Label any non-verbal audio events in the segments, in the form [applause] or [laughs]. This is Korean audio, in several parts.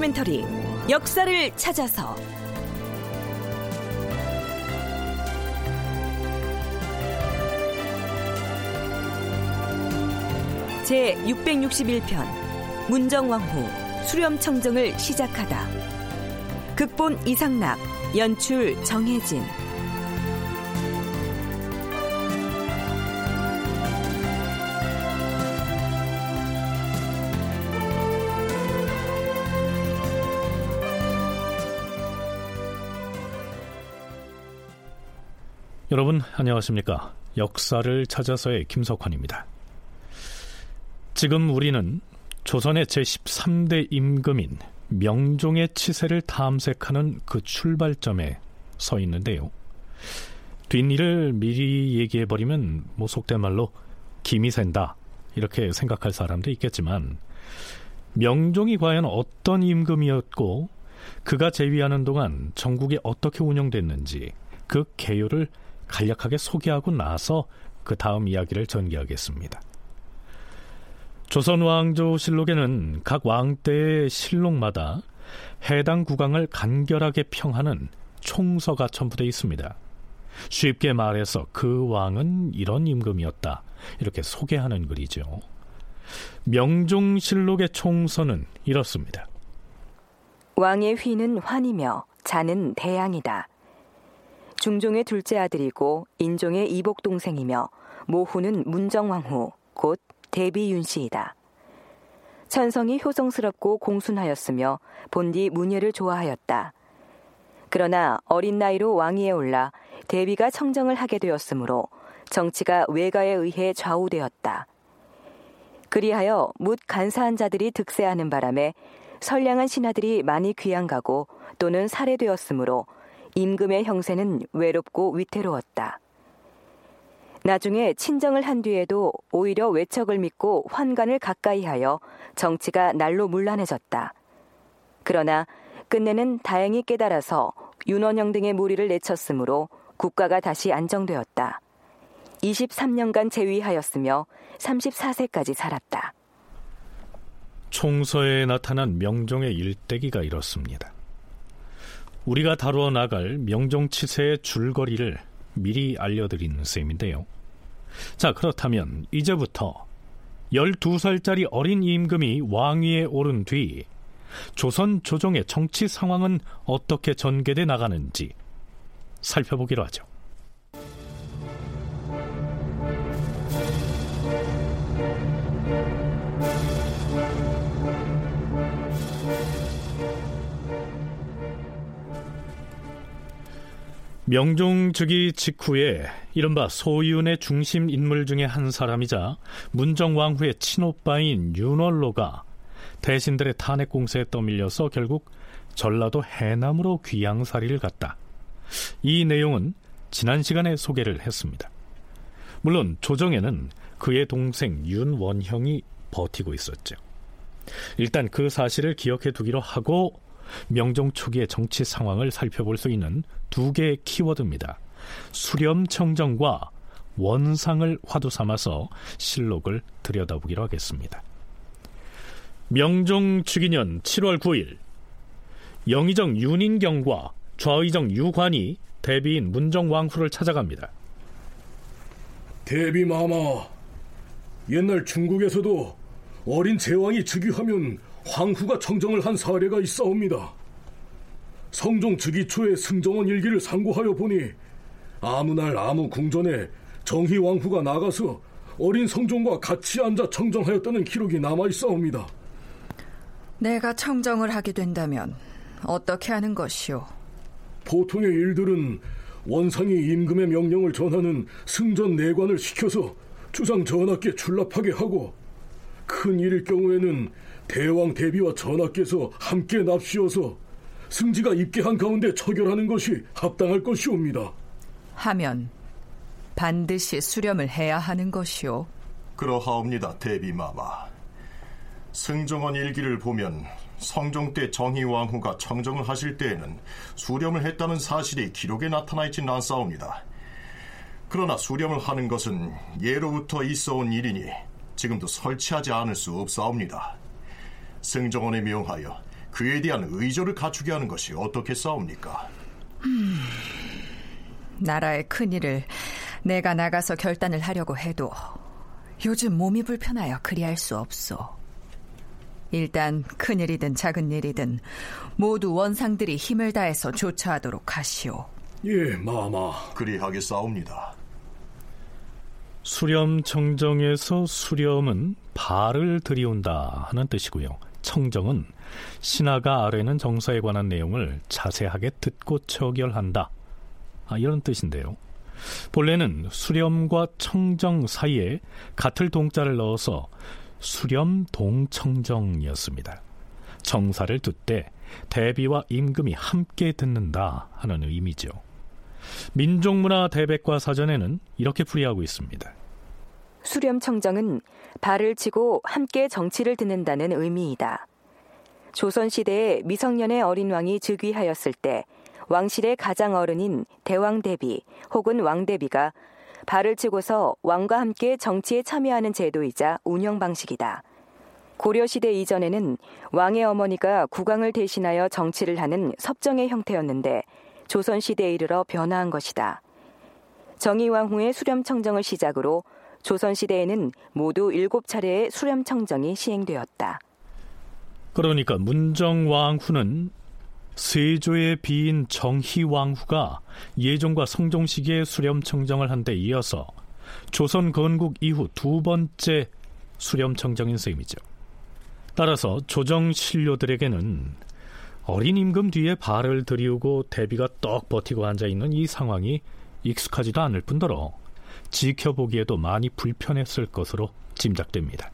다큐멘터리 역사를 찾아서. 제 661편 문정왕후 수렴청정을 시작하다. 극본 이상락 연출 정혜진 여러분 안녕하십니까? 역사를 찾아서의 김석환입니다. 지금 우리는 조선의 제13대 임금인 명종의 치세를 탐색하는 그 출발점에 서 있는데요. 뒷일을 미리 얘기해버리면 뭐 속된 말로 김이 샌다 이렇게 생각할 사람도 있겠지만 명종이 과연 어떤 임금이었고 그가 재위하는 동안 전국이 어떻게 운영됐는지 그 개요를 간략하게 소개하고 나서 그 다음 이야기를 전개하겠습니다. 조선 왕조 실록에는 각 왕때의 실록마다 해당 국왕을 간결하게 평하는 총서가 첨부되어 있습니다. 쉽게 말해서 그 왕은 이런 임금이었다. 이렇게 소개하는 글이죠. 명종실록의 총서는 이렇습니다. 왕의 휘는 환이며 자는 대양이다. 중종의 둘째 아들이고 인종의 이복 동생이며 모후는 문정왕후 곧 대비윤씨이다. 천성이 효성스럽고 공순하였으며 본디 문예를 좋아하였다. 그러나 어린 나이로 왕위에 올라 대비가 청정을 하게 되었으므로 정치가 외가에 의해 좌우되었다. 그리하여 묻 간사한 자들이 득세하는 바람에 선량한 신하들이 많이 귀양가고 또는 살해되었으므로 임금의 형세는 외롭고 위태로웠다. 나중에 친정을 한 뒤에도 오히려 외척을 믿고 환관을 가까이 하여 정치가 날로 문란해졌다. 그러나 끝내는 다행히 깨달아서 윤원영 등의 무리를 내쳤으므로 국가가 다시 안정되었다. 23년간 재위하였으며 34세까지 살았다. 총서에 나타난 명종의 일대기가 이렇습니다. 우리가 다루어 나갈 명종치세의 줄거리를 미리 알려드리는 셈인데요. 자, 그렇다면 이제부터 12살짜리 어린 임금이 왕위에 오른 뒤 조선 조정의 정치 상황은 어떻게 전개돼 나가는지 살펴보기로 하죠. 명종 즉위 직후에 이른바 소윤의 중심 인물 중의 한 사람이자 문정왕후의 친오빠인 윤월로가 대신들의 탄핵 공세에 떠밀려서 결국 전라도 해남으로 귀양살이를 갔다. 이 내용은 지난 시간에 소개를 했습니다. 물론 조정에는 그의 동생 윤원형이 버티고 있었죠. 일단 그 사실을 기억해 두기로 하고 명종 초기의 정치 상황을 살펴볼 수 있는 두 개의 키워드입니다. 수렴청정과 원상을 화두 삼아서 실록을 들여다보기로 하겠습니다. 명종 주기년 7월 9일 영의정 윤인경과 좌의정 유관이 대비인 문정왕후를 찾아갑니다. 대비 마마, 옛날 중국에서도 어린 제왕이 즉위하면 황후가 청정을 한 사례가 있사옵니다. 성종 즉위 초에 승정원 일기를 상고하여 보니 아무 날 아무 궁전에 정희 왕후가 나가서 어린 성종과 같이 앉아 청정하였다는 기록이 남아 있사옵니다. 내가 청정을 하게 된다면 어떻게 하는 것이오? 보통의 일들은 원상이 임금의 명령을 전하는 승전 내관을 시켜서 주상 전하께 출납하게 하고 큰 일일 경우에는 대왕 대비와 전하께서 함께 납시어서 승지가 입계한 가운데 처결하는 것이 합당할 것이옵니다. 하면 반드시 수렴을 해야 하는 것이오. 그러하옵니다, 대비마마. 승정원 일기를 보면 성종 때 정희왕후가 청정을 하실 때에는 수렴을 했다는 사실이 기록에 나타나 있진 않사옵니다. 그러나 수렴을 하는 것은 예로부터 있어온 일이니 지금도 설치하지 않을 수 없사옵니다. 승정원에 명하여 그에 대한 의조를 갖추게 하는 것이 어떻겠사옵니까? 음, 나라의 큰일을 내가 나가서 결단을 하려고 해도 요즘 몸이 불편하여 그리할 수 없소. 일단 큰일이든 작은 일이든 모두 원상들이 힘을 다해서 조처하도록 하시오. 예, 마마. 그리하겠사옵니다. 수렴 청정에서 수렴은 발을 들이온다 하는 뜻이고요. 청정은 신하가 아래는 정사에 관한 내용을 자세하게 듣고 처결한다. 아, 이런 뜻인데요. 본래는 수렴과 청정 사이에 같을 동자를 넣어서 수렴 동청정이었습니다. 정사를 듣되 대비와 임금이 함께 듣는다 하는 의미죠. 민족문화 대백과 사전에는 이렇게 풀이하고 있습니다. 수렴청정은 발을 치고 함께 정치를 듣는다는 의미이다. 조선시대에 미성년의 어린 왕이 즉위하였을 때 왕실의 가장 어른인 대왕대비 혹은 왕대비가 발을 치고서 왕과 함께 정치에 참여하는 제도이자 운영 방식이다. 고려시대 이전에는 왕의 어머니가 국왕을 대신하여 정치를 하는 섭정의 형태였는데 조선시대에 이르러 변화한 것이다. 정의왕후의 수렴청정을 시작으로 조선시대에는 모두 7차례의 수렴청정이 시행되었다. 그러니까 문정왕후는 세조의 비인 정희왕후가 예종과 성종 시기에 수렴청정을 한 데 이어서 조선 건국 이후 두 번째 수렴청정인 셈이죠. 따라서 조정 신료들에게는 어린 임금 뒤에 발을 들이우고 대비가 떡 버티고 앉아 있는 이 상황이 익숙하지도 않을 뿐더러 지켜보기에도 많이 불편했을 것으로 짐작됩니다.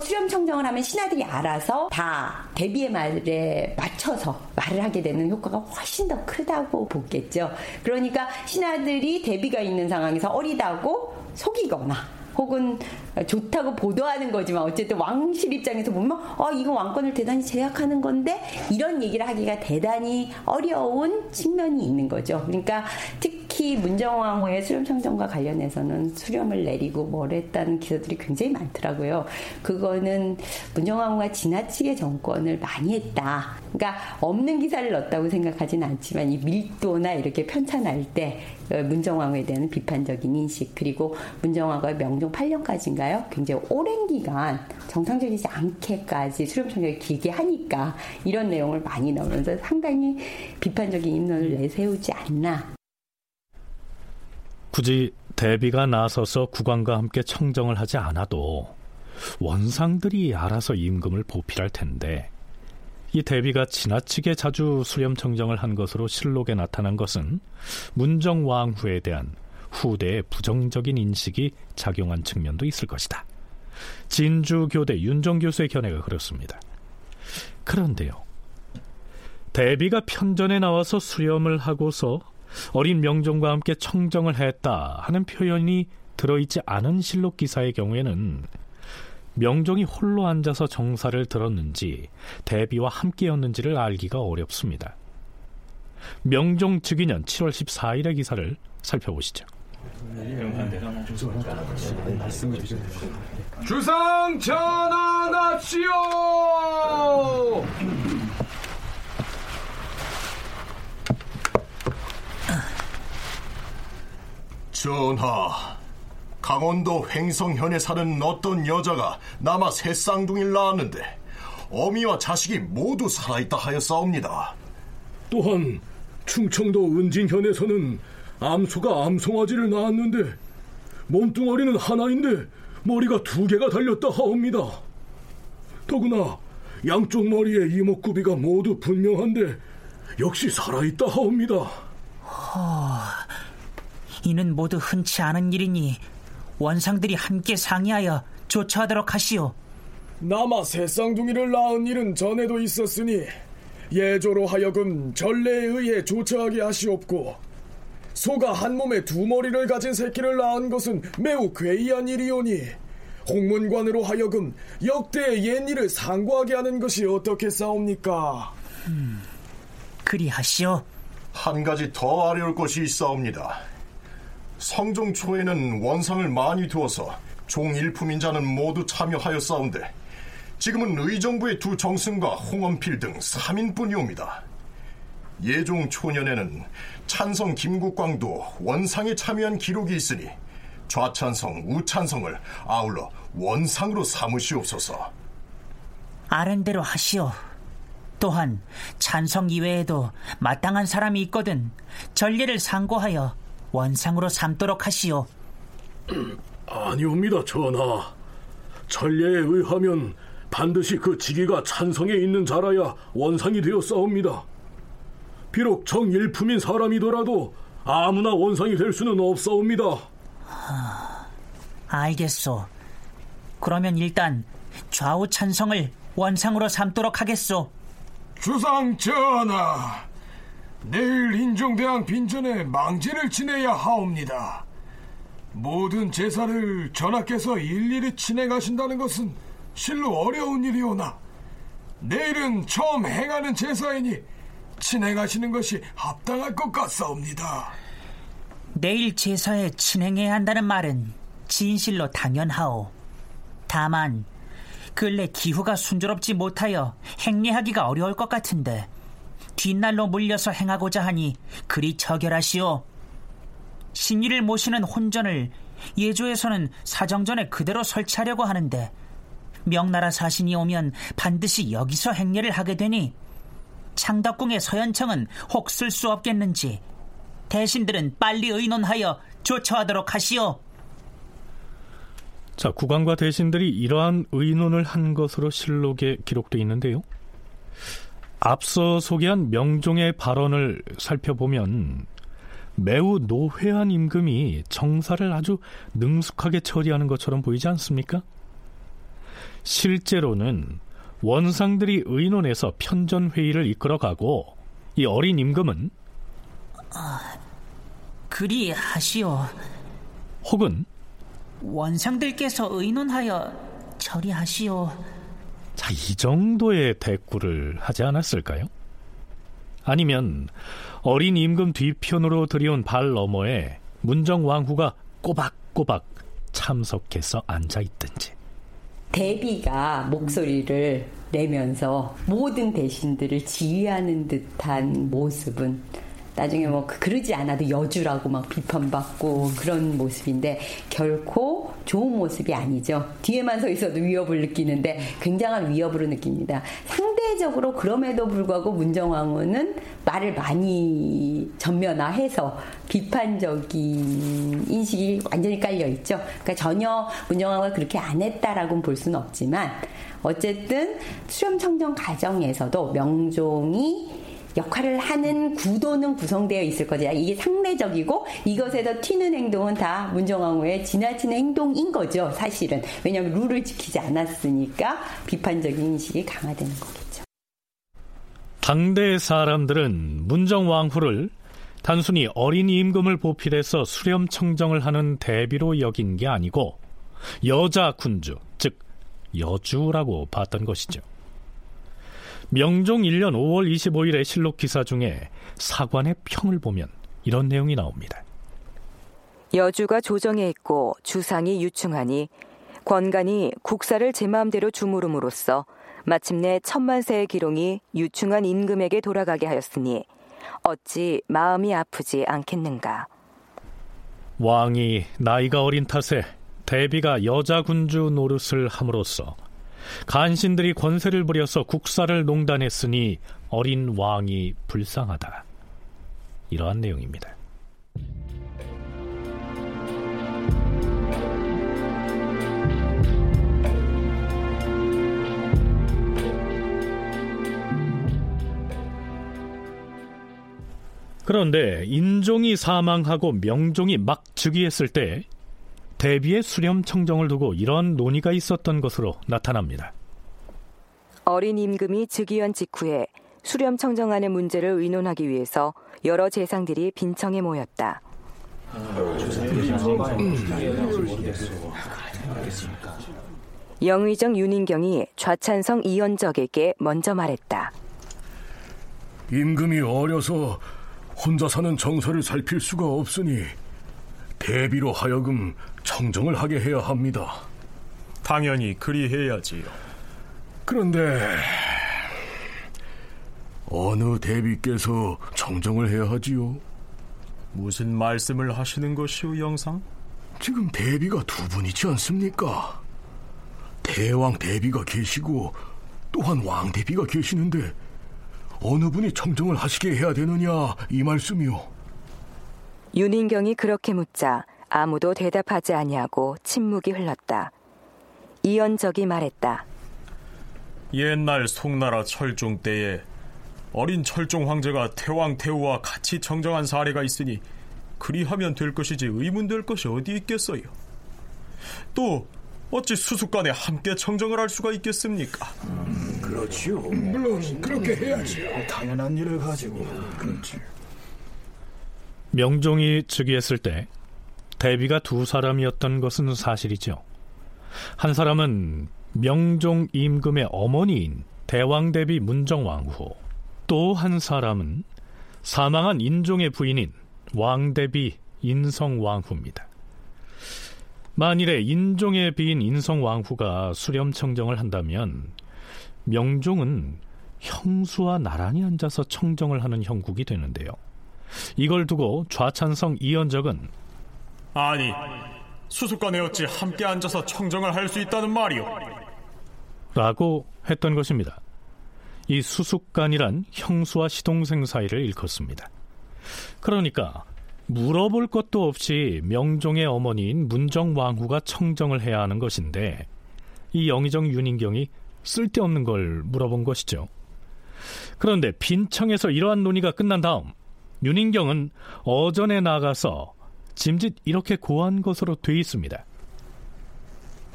수렴 청정을 하면 신하들이 알아서 다 대비의 말에 맞춰서 말을 하게 되는 효과가 훨씬 더 크다고 보겠죠. 그러니까 신하들이 대비가 있는 상황에서 어리다고 속이거나 혹은 좋다고 보도하는 거지만 어쨌든 왕실 입장에서 보면 어 이거 왕권을 대단히 제약하는 건데 이런 얘기를 하기가 대단히 어려운 측면이 있는 거죠. 그러니까 특히 문정왕후의 수렴 청정과 관련해서는 수렴을 내리고 뭘 했다는 기사들이 굉장히 많더라고요. 그거는 문정왕후가 지나치게 정권을 많이 했다. 그러니까 없는 기사를 넣었다고 생각하진 않지만 이 밀도나 이렇게 편찬할 때 어, 문정왕후에 대한 비판적인 인식 그리고 문정왕후가 명종 8년까지인가요? 굉장히 오랜 기간 정상적이지 않게까지 수렴 청정을 길게 하니까 이런 내용을 많이 넣으면서 상당히 비판적인 인론을 내세우지 않나. 굳이 대비가 나서서 국왕과 함께 청정을 하지 않아도 원상들이 알아서 임금을 보필할 텐데 이 대비가 지나치게 자주 수렴 청정을 한 것으로 실록에 나타난 것은 문정 왕후에 대한 후대의 부정적인 인식이 작용한 측면도 있을 것이다. 진주교대 윤정 교수의 견해가 그렇습니다. 그런데요. 대비가 편전에 나와서 수렴을 하고서 어린 명종과 함께 청정을 했다 하는 표현이 들어있지 않은 실록 기사의 경우에는 명종이 홀로 앉아서 정사를 들었는지 대비와 함께였는지를 알기가 어렵습니다. 명종 즉위년 7월 14일의 기사를 살펴보시죠. 주상 전환합시오! 전하, 강원도 횡성현에 사는 어떤 여자가 남아 새 쌍둥이를 낳았는데 어미와 자식이 모두 살아있다 하였사옵니다. 또한 충청도 은진현에서는 암소가 암송아지를 낳았는데 몸뚱어리는 하나인데 머리가 두 개가 달렸다 하옵니다. 더구나 양쪽 머리에 이목구비가 모두 분명한데 역시 살아있다 하옵니다. 허, 이는 모두 흔치 않은 일이니 원상들이 함께 상의하여 조처하도록 하시오. 남아 새 쌍둥이를 낳은 일은 전에도 있었으니 예조로 하여금 전례에 의해 조처하게 하시옵고 소가 한 몸에 두 머리를 가진 새끼를 낳은 것은 매우 괴이한 일이오니 홍문관으로 하여금 역대의 옛일을 상고하게 하는 것이 어떻게 싸웁니까? 음, 그리하시오. 한 가지 더 아려울 것이 있사옵니다. 성종 초에는 원상을 많이 두어서 종일품인 자는 모두 참여하였사온데 지금은 의정부의 두 정승과 홍원필 등 3인뿐이옵니다. 예종 초년에는 찬성 김국광도 원상에 참여한 기록이 있으니 좌찬성, 우찬성을 아울러 원상으로 삼으시옵소서. 아랜대로 하시오. 또한 찬성 이외에도 마땅한 사람이 있거든 전례를 상고하여 원상으로 삼도록 하시오. 아니옵니다, 전하. 전례에 의하면 반드시 그 직위가 찬성에 있는 자라야 원상이 되었사옵니다. 비록 정일품인 사람이더라도 아무나 원상이 될 수는 없사옵니다. 하... 알겠소. 그러면 일단 좌우 찬성을 원상으로 삼도록 하겠소. 주상 전하, 내일 인종대왕 빈전에 망제를 지내야 하옵니다. 모든 제사를 전하께서 일일이 진행하신다는 것은 실로 어려운 일이오나 내일은 처음 행하는 제사이니 진행하시는 것이 합당할 것 같사옵니다. 내일 제사에 진행해야 한다는 말은 진실로 당연하오. 다만 근래 기후가 순조롭지 못하여 행례하기가 어려울 것 같은데 뒷날로 물려서 행하고자 하니 그리 처결하시오. 신이를 모시는 혼전을 예조에서는 사정전에 그대로 설치하려고 하는데 명나라 사신이 오면 반드시 여기서 행례를 하게 되니 창덕궁의 서현청은 혹 쓸 수 없겠는지 대신들은 빨리 의논하여 조처하도록 하시오. 자, 국왕과 대신들이 이러한 의논을 한 것으로 실록에 기록되어 있는데요. 앞서 소개한 명종의 발언을 살펴보면 매우 노회한 임금이 정사를 아주 능숙하게 처리하는 것처럼 보이지 않습니까? 실제로는 원상들이 의논해서 편전회의를 이끌어가고 이 어린 임금은 아, 그리 하시오. 혹은 원상들께서 의논하여 처리하시오. 자, 이 정도의 대꾸를 하지 않았을까요? 아니면 어린 임금 뒤편으로 들여온 발 너머에 문정 왕후가 꼬박꼬박 참석해서 앉아 있든지. 대비가 목소리를 내면서 모든 대신들을 지휘하는 듯한 모습은 나중에 뭐 그러지 않아도 여주라고 막 비판받고 그런 모습인데 결코 좋은 모습이 아니죠. 뒤에만 서 있어도 위협을 느끼는데 굉장한 위협으로 느낍니다. 상대적으로 그럼에도 불구하고 문정왕후는 말을 많이 전면화해서 비판적인 인식이 완전히 깔려 있죠. 그러니까 전혀 문정왕후가 그렇게 안 했다라고는 볼 수는 없지만 어쨌든 수렴 청정 과정에서도 명종이 역할을 하는 구도는 구성되어 있을 거죠. 이게 상례적이고 이것에서 튀는 행동은 다 문정왕후의 지나친 행동인 거죠. 사실은. 왜냐하면 룰을 지키지 않았으니까 비판적인 인식이 강화되는 거겠죠. 당대 사람들은 문정왕후를 단순히 어린 임금을 보필해서 수렴 청정을 하는 대비로 여긴 게 아니고 여자 군주, 즉 여주라고 봤던 것이죠. 명종 1년 5월 25일의 실록 기사 중에 사관의 평을 보면 이런 내용이 나옵니다. 여주가 조정에 있고 주상이 유충하니 권간이 국사를 제 마음대로 주무름으로써 마침내 천만세의 기롱이 유충한 임금에게 돌아가게 하였으니 어찌 마음이 아프지 않겠는가. 왕이 나이가 어린 탓에 대비가 여자 군주 노릇을 함으로써 간신들이 권세를 부려서 국사를 농단했으니 어린 왕이 불쌍하다. 이러한 내용입니다. 그런데 인종이 사망하고 명종이 막 즉위했을 때 대비의 수렴 청정을 두고 이런 논의가 있었던 것으로 나타납니다. 어린 임금이 즉위한 직후에 수렴 청정안의 문제를 의논하기 위해서 여러 재상들이 빈청에 모였다. 영의정 윤인경이 좌찬성 이연적에게 먼저 말했다. 임금이 어려서 혼자 사는 정서를 살필 수가 없으니 대비로 하여금 청정을 하게 해야 합니다. 당연히 그리해야지요. 그런데 어느 대비께서 청정을 해야 하지요? 무슨 말씀을 하시는 것이오, 영상? 지금 대비가 두 분이지 않습니까? 대왕 대비가 계시고 또한 왕 대비가 계시는데 어느 분이 청정을 하시게 해야 되느냐 이 말씀이요. 윤인경이 그렇게 묻자 아무도 대답하지 아니하고 침묵이 흘렀다. 이연적이 말했다. 옛날 송나라 철종 때에 어린 철종 황제가 태왕 태후와 같이 청정한 사례가 있으니 그리하면 될 것이지 의문될 것이 어디 있겠어요. 또 어찌 수수간에 함께 청정을 할 수가 있겠습니까? 음, 그렇지요. 물론 그렇게 해야지. 당연한 일을 가지고. 그렇지. 명종이 즉위했을 때 대비가 두 사람이었던 것은 사실이죠. 한 사람은 명종 임금의 어머니인 대왕 대비 문정왕후, 또 한 사람은 사망한 인종의 부인인 왕 대비 인성왕후입니다. 만일에 인종의 비인 인성왕후가 수렴청정을 한다면 명종은 형수와 나란히 앉아서 청정을 하는 형국이 되는데요. 이걸 두고 좌찬성 이연적은 아니 수수관에 어찌 함께 앉아서 청정을 할 수 있다는 말이오 라고 했던 것입니다. 이 수수관이란 형수와 시동생 사이를 일컫습니다. 그러니까 물어볼 것도 없이 명종의 어머니인 문정왕후가 청정을 해야 하는 것인데 이 영의정 윤인경이 쓸데없는 걸 물어본 것이죠. 그런데 빈청에서 이러한 논의가 끝난 다음 윤인경은 어전에 나가서 짐짓 이렇게 고한 것으로 돼 있습니다.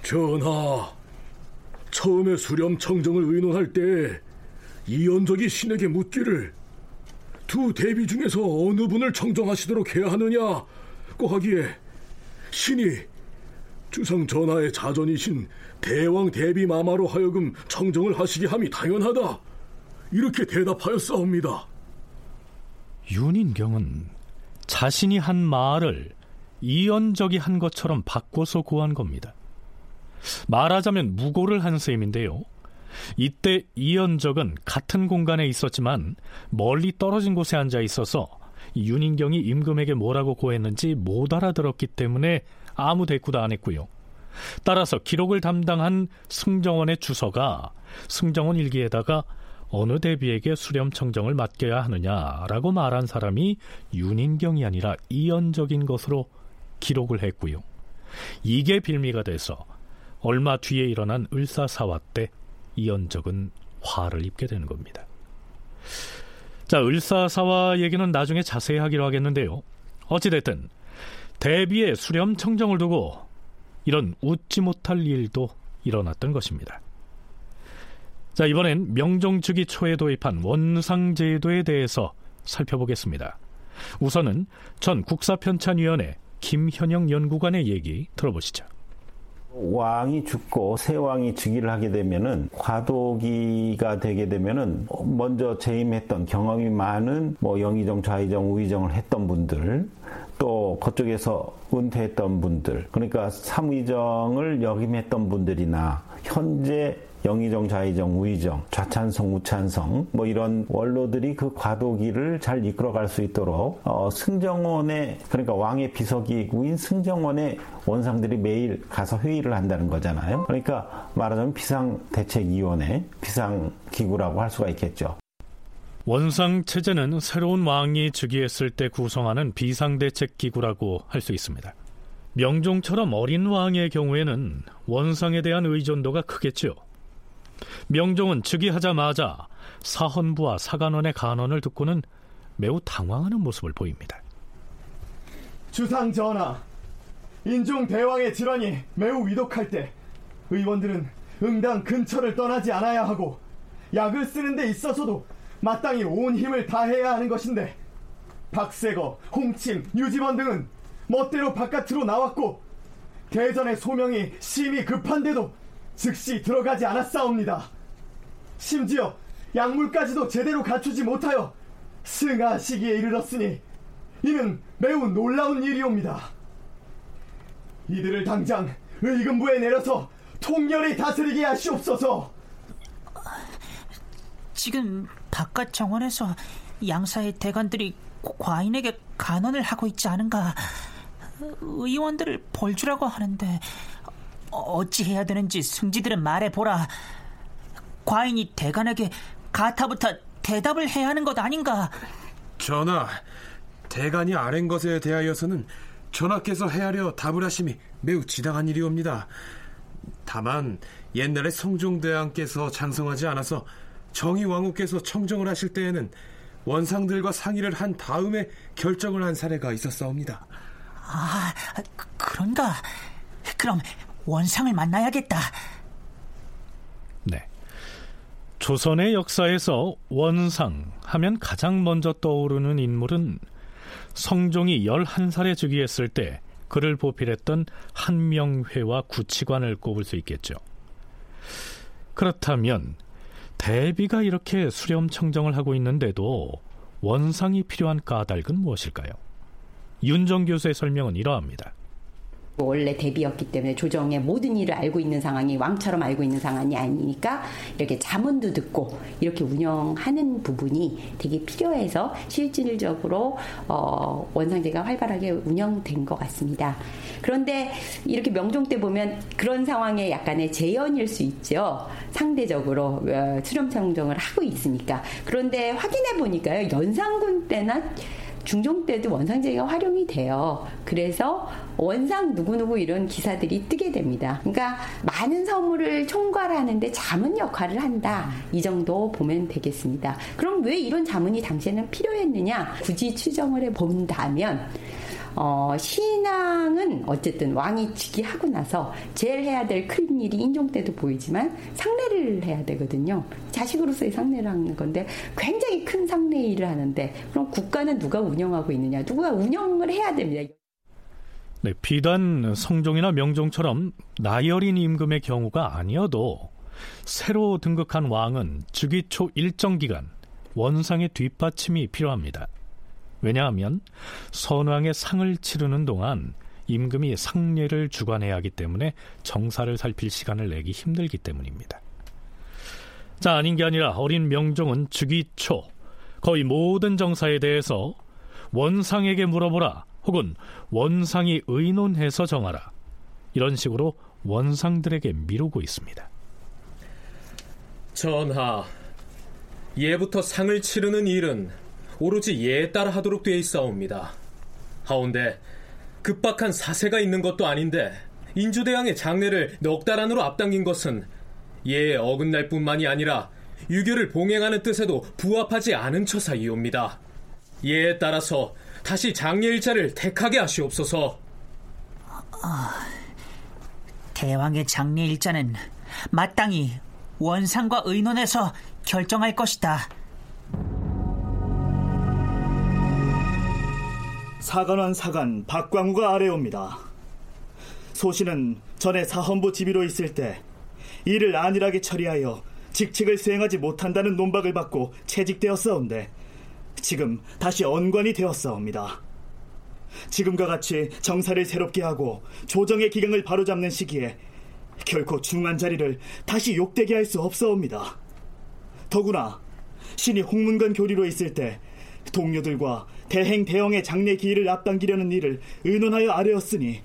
전하, 처음에 수렴 청정을 의논할 때 이연적이 신에게 묻기를 두 대비 중에서 어느 분을 청정하시도록 해야 하느냐고 하기에 신이 주상 전하의 자전이신 대왕 대비 마마로 하여금 청정을 하시게 함이 당연하다 이렇게 대답하였사옵니다. 윤인경은 자신이 한 말을 이연적이 한 것처럼 바꿔서 고한 겁니다. 말하자면 무고를 한 셈인데요. 이때 이연적은 같은 공간에 있었지만 멀리 떨어진 곳에 앉아 있어서 윤인경이 임금에게 뭐라고 고했는지 못 알아들었기 때문에 아무 대꾸도 안 했고요. 따라서 기록을 담당한 승정원의 주서가 승정원 일기에다가 어느 대비에게 수렴 청정을 맡겨야 하느냐라고 말한 사람이 윤인경이 아니라 이연적인 것으로 기록을 했고요. 이게 빌미가 돼서 얼마 뒤에 일어난 을사사화 때 이연적은 화를 입게 되는 겁니다. 자, 을사사화 얘기는 나중에 자세히 하기로 하겠는데요. 어찌됐든 대비의 수렴 청정을 두고 이런 웃지 못할 일도 일어났던 것입니다. 자, 이번엔 명종 즉위 초에 도입한 원상제도에 대해서 살펴보겠습니다. 우선은 전 국사편찬위원회 김현영 연구관의 얘기 들어보시죠. 왕이 죽고 새 왕이 즉위를 하게 되면은 과도기가 되게 되면은 먼저 재임했던 경험이 많은 뭐 영의정, 좌의정, 우의정을 했던 분들 또 그쪽에서 은퇴했던 분들 그러니까 삼의정을 역임했던 분들이나 현재 영의정, 좌의정, 우의정, 좌찬성, 우찬성 뭐 이런 원로들이 그 과도기를 잘 이끌어갈 수 있도록 어, 승정원의 그러니까 왕의 비서기구인 승정원의 원상들이 매일 가서 회의를 한다는 거잖아요. 그러니까 말하자면 비상대책위원회, 비상기구라고 할 수가 있겠죠. 원상 체제는 새로운 왕이 즉위했을 때 구성하는 비상대책 기구라고 할 수 있습니다. 명종처럼 어린 왕의 경우에는 원상에 대한 의존도가 크겠지요. 명종은 즉위하자마자 사헌부와 사간원의 간언을 듣고는 매우 당황하는 모습을 보입니다. 주상 전하, 인종 대왕의 질환이 매우 위독할 때 의원들은 응당 근처를 떠나지 않아야 하고 약을 쓰는 데 있어서도 마땅히 온 힘을 다해야 하는 것인데 박세거, 홍침, 유지원 등은 멋대로 바깥으로 나왔고 대전의 소명이 심히 급한데도 즉시 들어가지 않았사옵니다. 심지어 약물까지도 제대로 갖추지 못하여 승하 시기에 이르렀으니 이는 매우 놀라운 일이옵니다. 이들을 당장 의금부에 내려서 통렬히 다스리게 하시옵소서. 지금 바깥 정원에서 양사의 대관들이 과인에게 간언을 하고 있지 않은가? 의원들을 벌주라고 하는데 어찌 해야 되는지 승지들은 말해보라. 과인이 대관에게 가타부터 대답을 해야 하는 것 아닌가? 전하, 대관이 아랜 것에 대하여서는 전하께서 헤아려 답을 하심이 매우 지당한 일이옵니다. 다만 옛날에 성종대왕께서 장성하지 않아서 정의왕후께서 청정을 하실 때에는 원상들과 상의를 한 다음에 결정을 한 사례가 있었사옵니다. 아, 그런가? 그럼 원상을 만나야겠다. 네. 조선의 역사에서 원상 하면 가장 먼저 떠오르는 인물은 성종이 11살에 즉위했을 때 그를 보필했던 한명회와 구치관을 꼽을 수 있겠죠. 그렇다면 대비가 이렇게 수렴청정을 하고 있는데도 원상이 필요한 까닭은 무엇일까요? 윤정 교수의 설명은 이러합니다. 원래 대비였기 때문에 조정의 모든 일을 알고 있는 상황이 왕처럼 알고 있는 상황이 아니니까 이렇게 자문도 듣고 이렇게 운영하는 부분이 되게 필요해서 실질적으로 어, 원상제가 활발하게 운영된 것 같습니다. 그런데 이렇게 명종 때 보면 그런 상황에 약간의 재현일 수 있죠. 상대적으로 어, 수렴 청정을 하고 있으니까. 그런데 확인해 보니까요. 연산군 때나 중종 때도 원상제가 활용이 돼요. 그래서 원상 누구누구 이런 기사들이 뜨게 됩니다. 그러니까 많은 선물을 총괄하는데 자문 역할을 한다. 이 정도 보면 되겠습니다. 그럼 왜 이런 자문이 당시에는 필요했느냐? 굳이 추정을 해 본다면 어, 신앙은 어쨌든 왕이 즉위하고 나서 제일 해야 될 큰 일이 인종 때도 보이지만 상례를 해야 되거든요. 자식으로서의 상례를 하는 건데 굉장히 큰 상례 일을 하는데 그럼 국가는 누가 운영하고 있느냐? 누가 운영을 해야 됩니다. 네, 비단 성종이나 명종처럼 나열인 임금의 경우가 아니어도 새로 등극한 왕은 즉위 초 일정 기간 원상의 뒷받침이 필요합니다. 왜냐하면 선왕의 상을 치르는 동안 임금이 상례를 주관해야 하기 때문에 정사를 살필 시간을 내기 힘들기 때문입니다. 자, 아닌 게 아니라 어린 명종은 즉위 초 거의 모든 정사에 대해서 원상에게 물어보라 혹은 원상이 의논해서 정하라 이런 식으로 원상들에게 미루고 있습니다. 전하, 예부터 상을 치르는 일은 오로지 예에 따라 하도록 되어 있사옵니다. 하온데 급박한 사세가 있는 것도 아닌데 인주대왕의 장례를 넉 달 안으로 앞당긴 것은 예에 어긋날 뿐만이 아니라 유교를 봉행하는 뜻에도 부합하지 않은 처사이옵니다. 예에 따라서 다시 장례일자를 택하게 하시옵소서. 아, 대왕의 장례일자는 마땅히 원상과 의논해서 결정할 것이다. 사관원 사관 박광우가 아래옵니다. 소신은 전에 사헌부 지비로 있을 때 이를 안일하게 처리하여 직책을 수행하지 못한다는 논박을 받고 채직되었사온데 지금 다시 언관이 되었사옵니다. 지금과 같이 정사를 새롭게 하고 조정의 기강을 바로잡는 시기에 결코 중한 자리를 다시 욕되게 할 수 없사옵니다. 더구나 신이 홍문관 교리로 있을 때 동료들과 대행 대형의 장례 기일을 앞당기려는 일을 의논하여 아뢰었으니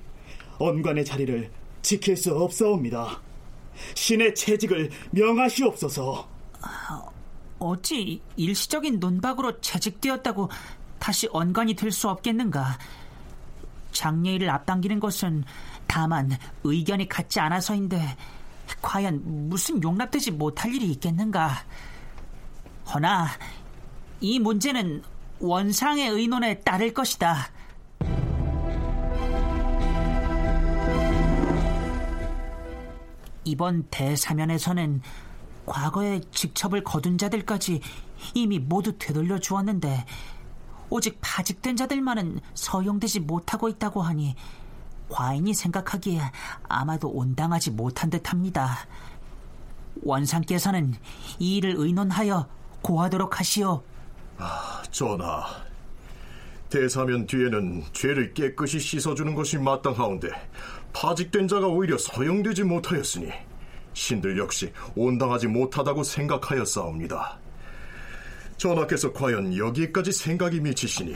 언관의 자리를 지킬 수 없사옵니다. 신의 채직을 명하시옵소서. 어찌 일시적인 논박으로 채직되었다고 다시 언관이 될 수 없겠는가? 장례일을 앞당기는 것은 다만 의견이 같지 않아서인데 과연 무슨 용납되지 못할 일이 있겠는가? 허나 이 문제는 원상의 의논에 따를 것이다. 이번 대사면에서는 과거에 직첩을 거둔 자들까지 이미 모두 되돌려 주었는데 오직 파직된 자들만은 서용되지 못하고 있다고 하니 과인이 생각하기에 아마도 온당하지 못한 듯합니다. 원상께서는 이 일을 의논하여 고하도록 하시오. 아, 전하. 대사면 뒤에는 죄를 깨끗이 씻어주는 것이 마땅하온데 파직된 자가 오히려 서용되지 못하였으니 신들 역시 온당하지 못하다고 생각하였사옵니다. 전하께서 과연 여기에까지 생각이 미치시니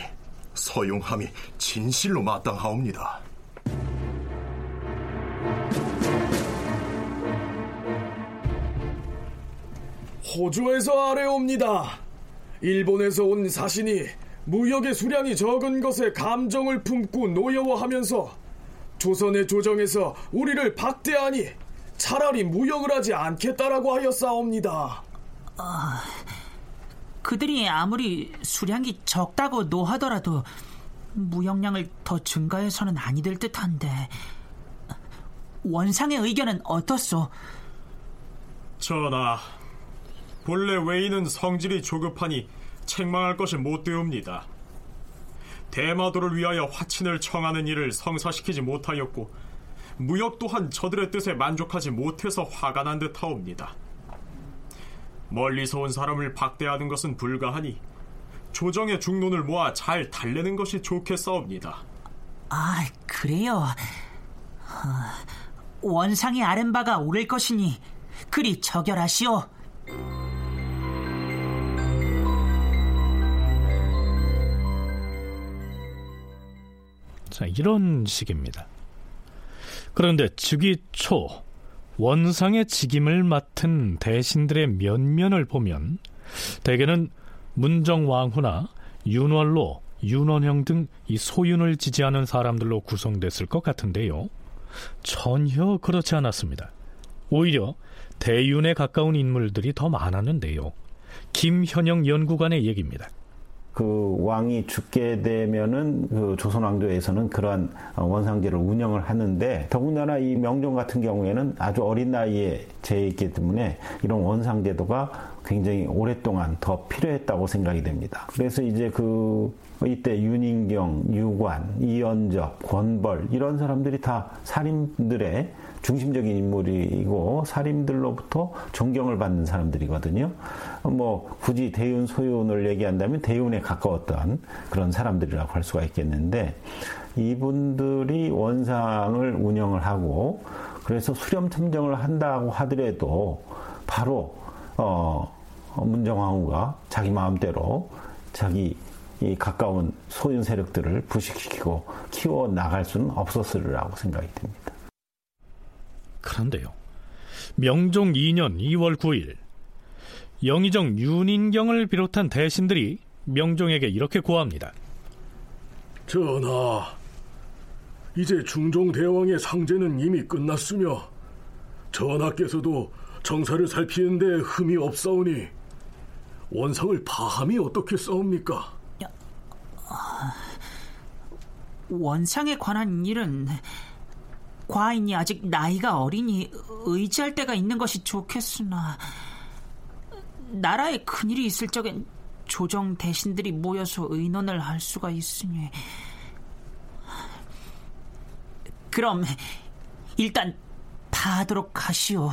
서용함이 진실로 마땅하옵니다. 호주에서 아래옵니다. 일본에서 온 사신이 무역의 수량이 적은 것에 감정을 품고 노여워하면서 조선의 조정에서 우리를 박대하니 차라리 무역을 하지 않겠다라고 하였사옵니다. 아, 그들이 아무리 수량이 적다고 노하더라도 무역량을 더 증가해서는 아니 될 듯한데 원상의 의견은 어떻소? 전하, 본래 외인은 성질이 조급하니 책망할 것이 못되옵니다. 대마도를 위하여 화친을 청하는 일을 성사시키지 못하였고 무역 또한 저들의 뜻에 만족하지 못해서 화가 난 듯하옵니다. 멀리서 온 사람을 박대하는 것은 불가하니 조정의 중론을 모아 잘 달래는 것이 좋겠사옵니다. 아, 그래요. 원상의 아랫바가 오를 것이니 그리 처결하시오. 이런 식입니다. 그런데 즉위 초 원상의 직임을 맡은 대신들의 면면을 보면 대개는 문정왕후나 윤월로, 윤원형 등 이 소윤을 지지하는 사람들로 구성됐을 것 같은데요. 전혀 그렇지 않았습니다. 오히려 대윤에 가까운 인물들이 더 많았는데요. 김현영 연구관의 얘기입니다. 그 왕이 죽게 되면은 그 조선 왕조에서는 그러한 원상제를 운영을 하는데 더군다나 이 명종 같은 경우에는 아주 어린 나이에 재했기 때문에 이런 원상제도가 굉장히 오랫동안 더 필요했다고 생각이 됩니다. 그래서 이제 그 이때 윤인경, 유관, 이연적, 권벌 이런 사람들이 다 살인들의 중심적인 인물이고 살인들로부터 존경을 받는 사람들이거든요. 뭐 굳이 대윤 소윤을 얘기한다면 대윤에 가까웠던 그런 사람들이라고 할 수가 있겠는데 이분들이 원상을 운영을 하고 그래서 수렴 첨정을 한다고 하더라도 바로 어 문정왕후가 자기 마음대로 자기 이 가까운 소윤 세력들을 부식시키고 키워 나갈 수는 없었으리라고 생각이 됩니다. 그런데요. 명종 2년 2월 9일 영의정 윤인경을 비롯한 대신들이 명종에게 이렇게 고합니다. 전하, 이제 중종대왕의 상제는 이미 끝났으며 전하께서도 정사를 살피는데 흠이 없사오니 원상을 파함이 어떻게 싸웁니까? 원상에 관한 일은 과인이 아직 나이가 어리니 의지할 때가 있는 것이 좋겠으나 나라에 큰일이 있을 적엔 조정 대신들이 모여서 의논을 할 수가 있으니 그럼 일단 파하도록 하시오.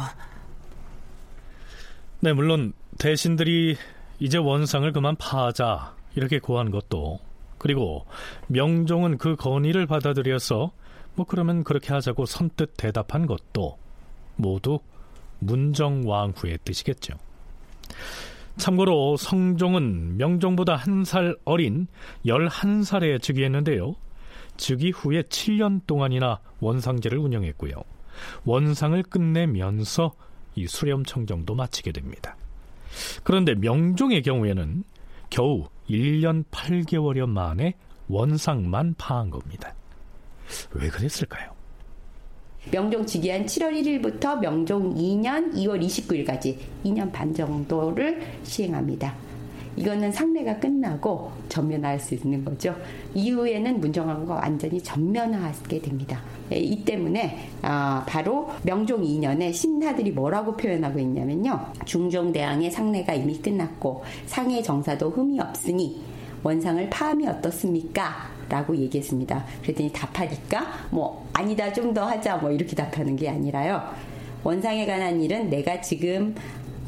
네, 물론 대신들이 이제 원상을 그만 파하자 이렇게 고한 것도 그리고 명종은 그 건의를 받아들여서 뭐 그러면 그렇게 하자고 선뜻 대답한 것도 모두 문정왕후의 뜻이겠죠. 참고로 성종은 명종보다 한 살 어린 11살에 즉위했는데요. 즉위 후에 7년 동안이나 원상제를 운영했고요. 원상을 끝내면서 이 수렴청정도 마치게 됩니다. 그런데 명종의 경우에는 겨우 1년 8개월여 만에 원상만 파한 겁니다. 왜 그랬을까요? 명종 즉위한 7월 1일부터 명종 2년 2월 29일까지 2년 반 정도를 시행합니다. 이거는 상례가 끝나고 전면화할 수 있는 거죠. 이후에는 문정왕후가 완전히 전면화하게 됩니다. 이 때문에 아, 바로 명종 2년에 신하들이 뭐라고 표현하고 있냐면요. 중종대왕의 상례가 이미 끝났고 상해 정사도 흠이 없으니 원상을 파함이 어떻습니까? 라고 얘기했습니다. 그랬더니 답하니까 뭐 아니다 좀 더 하자 뭐 이렇게 답하는 게 아니라요. 원상에 관한 일은 내가 지금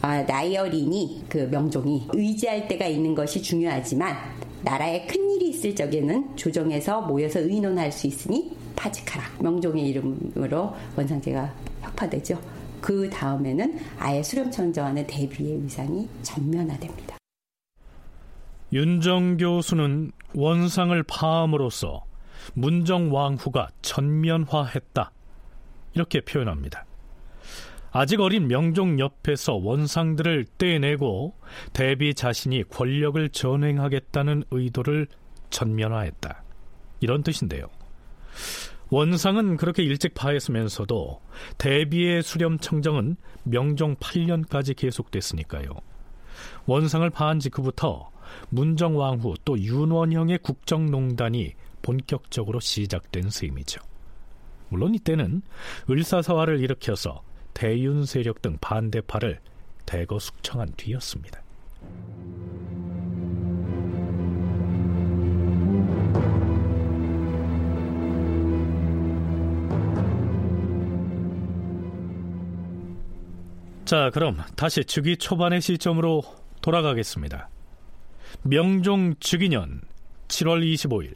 아, 나이어리니 그 명종이 의지할 때가 있는 것이 중요하지만 나라에 큰 일이 있을 적에는 조정에서 모여서 의논할 수 있으니 파직하라. 명종의 이름으로 원상제가 혁파되죠. 그 다음에는 아예 수렴청정하는 대비의 위상이 전면화됩니다. 윤정 교수는 원상을 파함으로써 문정 왕후가 전면화했다. 이렇게 표현합니다. 아직 어린 명종 옆에서 원상들을 떼내고 대비 자신이 권력을 전횡하겠다는 의도를 전면화했다. 이런 뜻인데요. 원상은 그렇게 일찍 파했으면서도 대비의 수렴 청정은 명종 8년까지 계속됐으니까요. 원상을 파한 직후부터 문정왕후 또 윤원형의 국정농단이 본격적으로 시작된 셈이죠. 물론 이때는 을사사화를 일으켜서 대윤 세력 등 반대파를 대거 숙청한 뒤였습니다. 자, 그럼 다시 즉위 초반의 시점으로 돌아가겠습니다. 명종 즉위년 7월 25일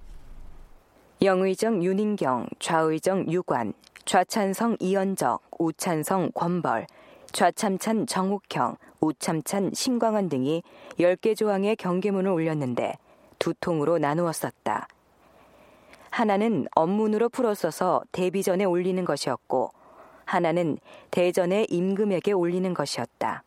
영의정 윤인경, 좌의정 유관, 좌찬성 이현적, 우찬성 권벌, 좌참찬 정욱형, 우참찬 신광원 등이 10개 조항의 경계문을 올렸는데 두 통으로 나누었었다. 하나는 업문으로 풀어써서 대비 전에 올리는 것이었고 하나는 대전의 임금에게 올리는 것이었다.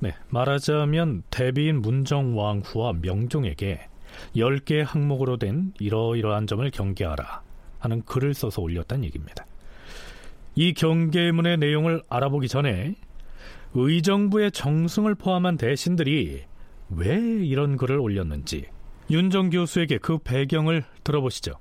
네, 말하자면 대비인 문정왕후와 명종에게 10개 항목으로 된 이러이러한 점을 경계하라 하는 글을 써서 올렸다는 얘기입니다. 이 경계문의 내용을 알아보기 전에 의정부의 정승을 포함한 대신들이 왜 이런 글을 올렸는지 윤정 교수에게 그 배경을 들어보시죠.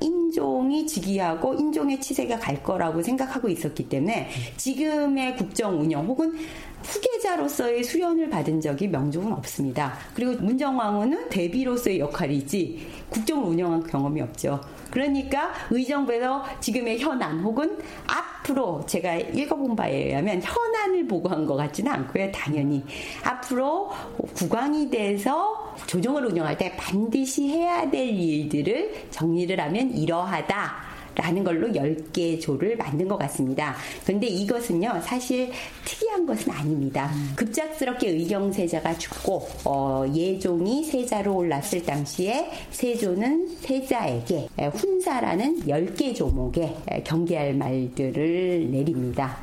인종이 즉위하고 인종의 치세가 갈 거라고 생각하고 있었기 때문에 지금의 국정 운영 혹은 후계자로서의 수련을 받은 적이 명종은 없습니다. 그리고 문정왕후는 대비로서의 역할이지 국정을 운영한 경험이 없죠. 그러니까 의정부에서 지금의 현안 혹은 앞으로 제가 읽어본 바에 의하면 현안을 보고한 것 같지는 않고요. 당연히 앞으로 국왕이 돼서 조정을 운영할 때 반드시 해야 될 일들을 정리를 하면 이러하다. 라는 걸로 10개 조를 만든 것 같습니다. 그런데 이것은요, 사실 특이한 것은 아닙니다. 급작스럽게 의경세자가 죽고, 어, 예종이 세자로 올랐을 당시에 세조는 세자에게 훈사라는 10개 조목에 경계할 말들을 내립니다.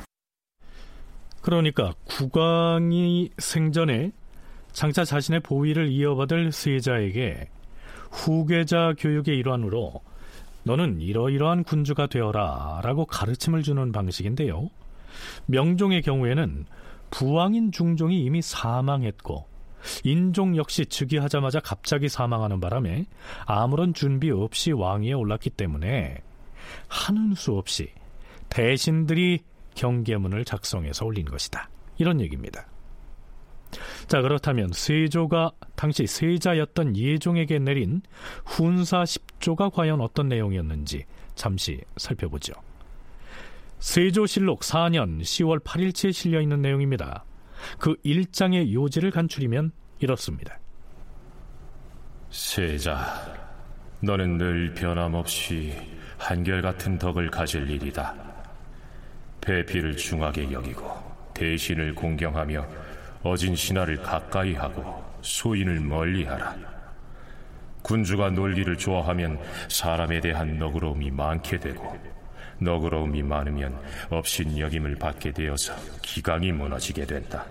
그러니까 국왕이 생전에 장차 자신의 보위를 이어받을 세자에게 후계자 교육의 일환으로 너는 이러이러한 군주가 되어라 라고 가르침을 주는 방식인데요. 명종의 경우에는 부왕인 중종이 이미 사망했고 인종 역시 즉위하자마자 갑자기 사망하는 바람에 아무런 준비 없이 왕위에 올랐기 때문에 하는 수 없이 대신들이 경계문을 작성해서 올린 것이다. 이런 얘기입니다. 자, 그렇다면 세조가 당시 세자였던 예종에게 내린 훈사 10조가 과연 어떤 내용이었는지 잠시 살펴보죠. 세조실록 4년 10월 8일치에 실려 있는 내용입니다. 그 일장의 요지를 간추리면 이렇습니다. 세자, 너는 늘 변함없이 한결같은 덕을 가질 일이다. 배필을 중하게 여기고 대신을 공경하며 어진 신하를 가까이 하고 소인을 멀리하라. 군주가 놀기를 좋아하면 사람에 대한 너그러움이 많게 되고 너그러움이 많으면 업신 여김을 받게 되어서 기강이 무너지게 된다.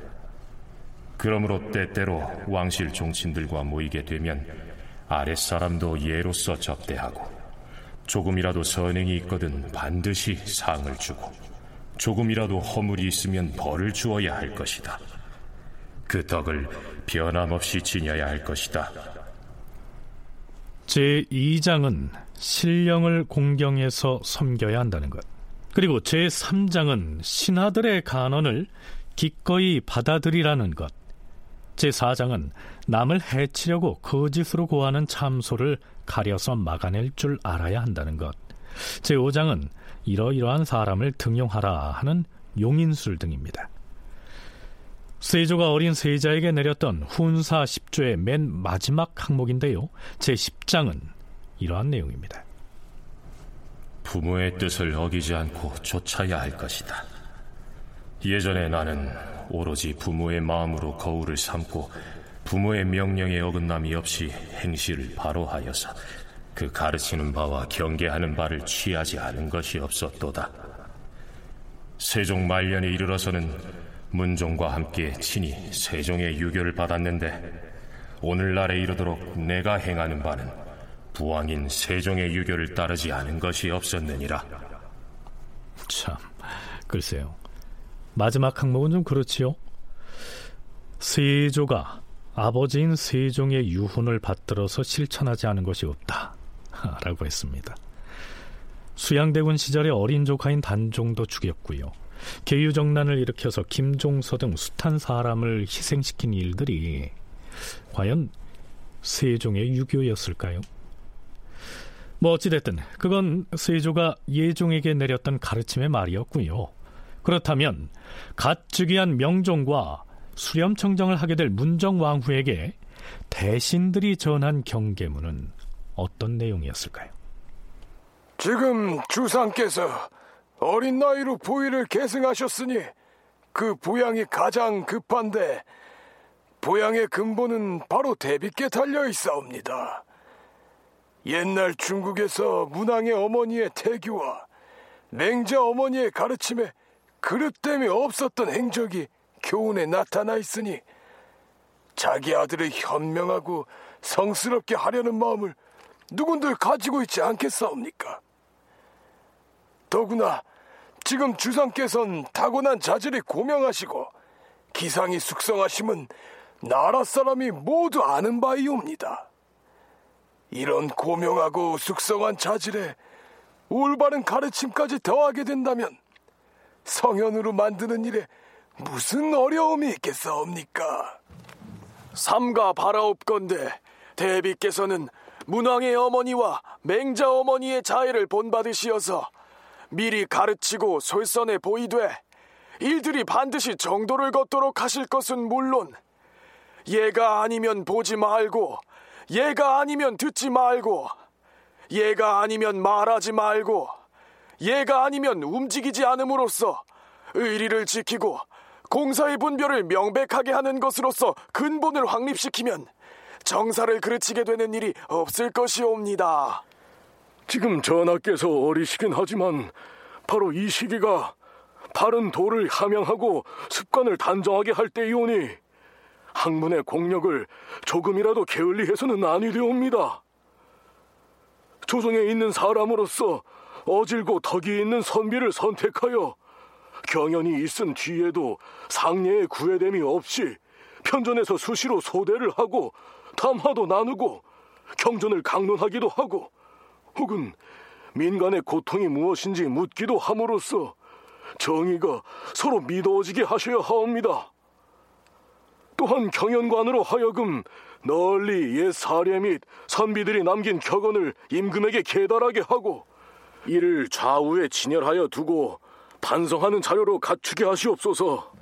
그러므로 때때로 왕실 종친들과 모이게 되면 아랫사람도 예로서 접대하고 조금이라도 선행이 있거든 반드시 상을 주고 조금이라도 허물이 있으면 벌을 주어야 할 것이다. 그 덕을 변함없이 지녀야 할 것이다. 제2장은 신령을 공경해서 섬겨야 한다는 것. 그리고 제3장은 신하들의 간언을 기꺼이 받아들이라는 것. 제4장은 남을 해치려고 거짓으로 고하는 참소를 가려서 막아낼 줄 알아야 한다는 것. 제5장은 이러이러한 사람을 등용하라 하는 용인술 등입니다. 세조가 어린 세자에게 내렸던 훈사 10조의 맨 마지막 항목인데요. 제10장은 이러한 내용입니다. 부모의 뜻을 어기지 않고 쫓아야 할 것이다. 예전에 나는 오로지 부모의 마음으로 거울을 삼고 부모의 명령에 어긋남이 없이 행실을 바로 하여서 그 가르치는 바와 경계하는 바를 취하지 않은 것이 없었도다. 세종 말년에 이르러서는 문종과 함께 친히 세종의 유교를 받았는데 오늘날에 이르도록 내가 행하는 바는 부왕인 세종의 유교를 따르지 않은 것이 없었느니라. 참, 글쎄요. 마지막 항목은 좀 그렇지요. 세조가 아버지인 세종의 유훈을 받들어서 실천하지 않은 것이 없다. [laughs] 라고 했습니다. 수양대군 시절에 어린 조카인 단종도 죽였고요. 계유정난을 일으켜서 김종서 등 숱한 사람을 희생시킨 일들이 과연 세종의 유교였을까요? 뭐 어찌됐든 그건 세조가 예종에게 내렸던 가르침의 말이었고요. 그렇다면 갓 즉위한 명종과 수렴청정을 하게 될 문정왕후에게 대신들이 전한 경계문은 어떤 내용이었을까요? 지금 주상께서 어린 나이로 부위를 계승하셨으니 그 부양이 가장 급한데 부양의 근본은 바로 대비께 달려 있사옵니다. 옛날 중국에서 문왕의 어머니의 태교와 맹자 어머니의 가르침에 그릇됨이 없었던 행적이 교훈에 나타나 있으니 자기 아들을 현명하고 성스럽게 하려는 마음을 누군들 가지고 있지 않겠사옵니까? 더구나 지금 주상께선 타고난 자질이 고명하시고 기상이 숙성하심은 나라 사람이 모두 아는 바이옵니다. 이런 고명하고 숙성한 자질에 올바른 가르침까지 더하게 된다면 성현으로 만드는 일에 무슨 어려움이 있겠사옵니까? 삼가 바라옵건대 대비께서는 문왕의 어머니와 맹자 어머니의 자애를 본받으시어서 미리 가르치고 솔선해 보이되 일들이 반드시 정도를 걷도록 하실 것은 물론 얘가 아니면 보지 말고 얘가 아니면 듣지 말고 얘가 아니면 말하지 말고 얘가 아니면 움직이지 않음으로써 의리를 지키고 공사의 분별을 명백하게 하는 것으로서 근본을 확립시키면 정사를 그르치게 되는 일이 없을 것이옵니다. 지금 전하께서 어리시긴 하지만 바로 이 시기가 바른 도를 함양하고 습관을 단정하게 할 때이오니 학문의 공력을 조금이라도 게을리해서는 아니 되옵니다. 조정에 있는 사람으로서 어질고 덕이 있는 선비를 선택하여 경연이 있은 뒤에도 상례의 구애됨이 없이 편전에서 수시로 소대를 하고 담화도 나누고 경전을 강론하기도 하고 혹은 민간의 고통이 무엇인지 묻기도 함으로써 정의가 서로 믿어지게 하셔야 하옵니다. 또한 경연관으로 하여금 널리 옛 사례 및 선비들이 남긴 격언을 임금에게 계달하게 하고 이를 좌우에 진열하여 두고 반성하는 자료로 갖추게 하시옵소서.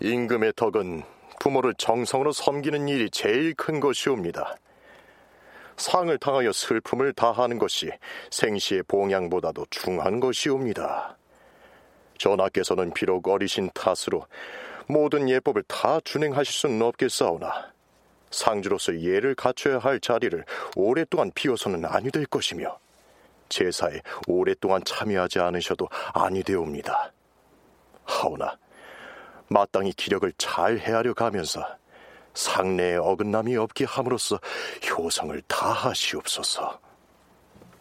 임금의 덕은 부모를 정성으로 섬기는 일이 제일 큰 것이옵니다. 상을 당하여 슬픔을 다하는 것이 생시의 봉양보다도 중한 것이옵니다. 전하께서는 비록 어리신 탓으로 모든 예법을 다 준행하실 수는 없겠사오나 상주로서 예를 갖춰야 할 자리를 오랫동안 비워서는 아니 될 것이며 제사에 오랫동안 참여하지 않으셔도 아니 되옵니다. 하오나 마땅히 기력을 잘 헤아려 가면서 상내에 어긋남이 없게 함으로써 효성을 다하시옵소서.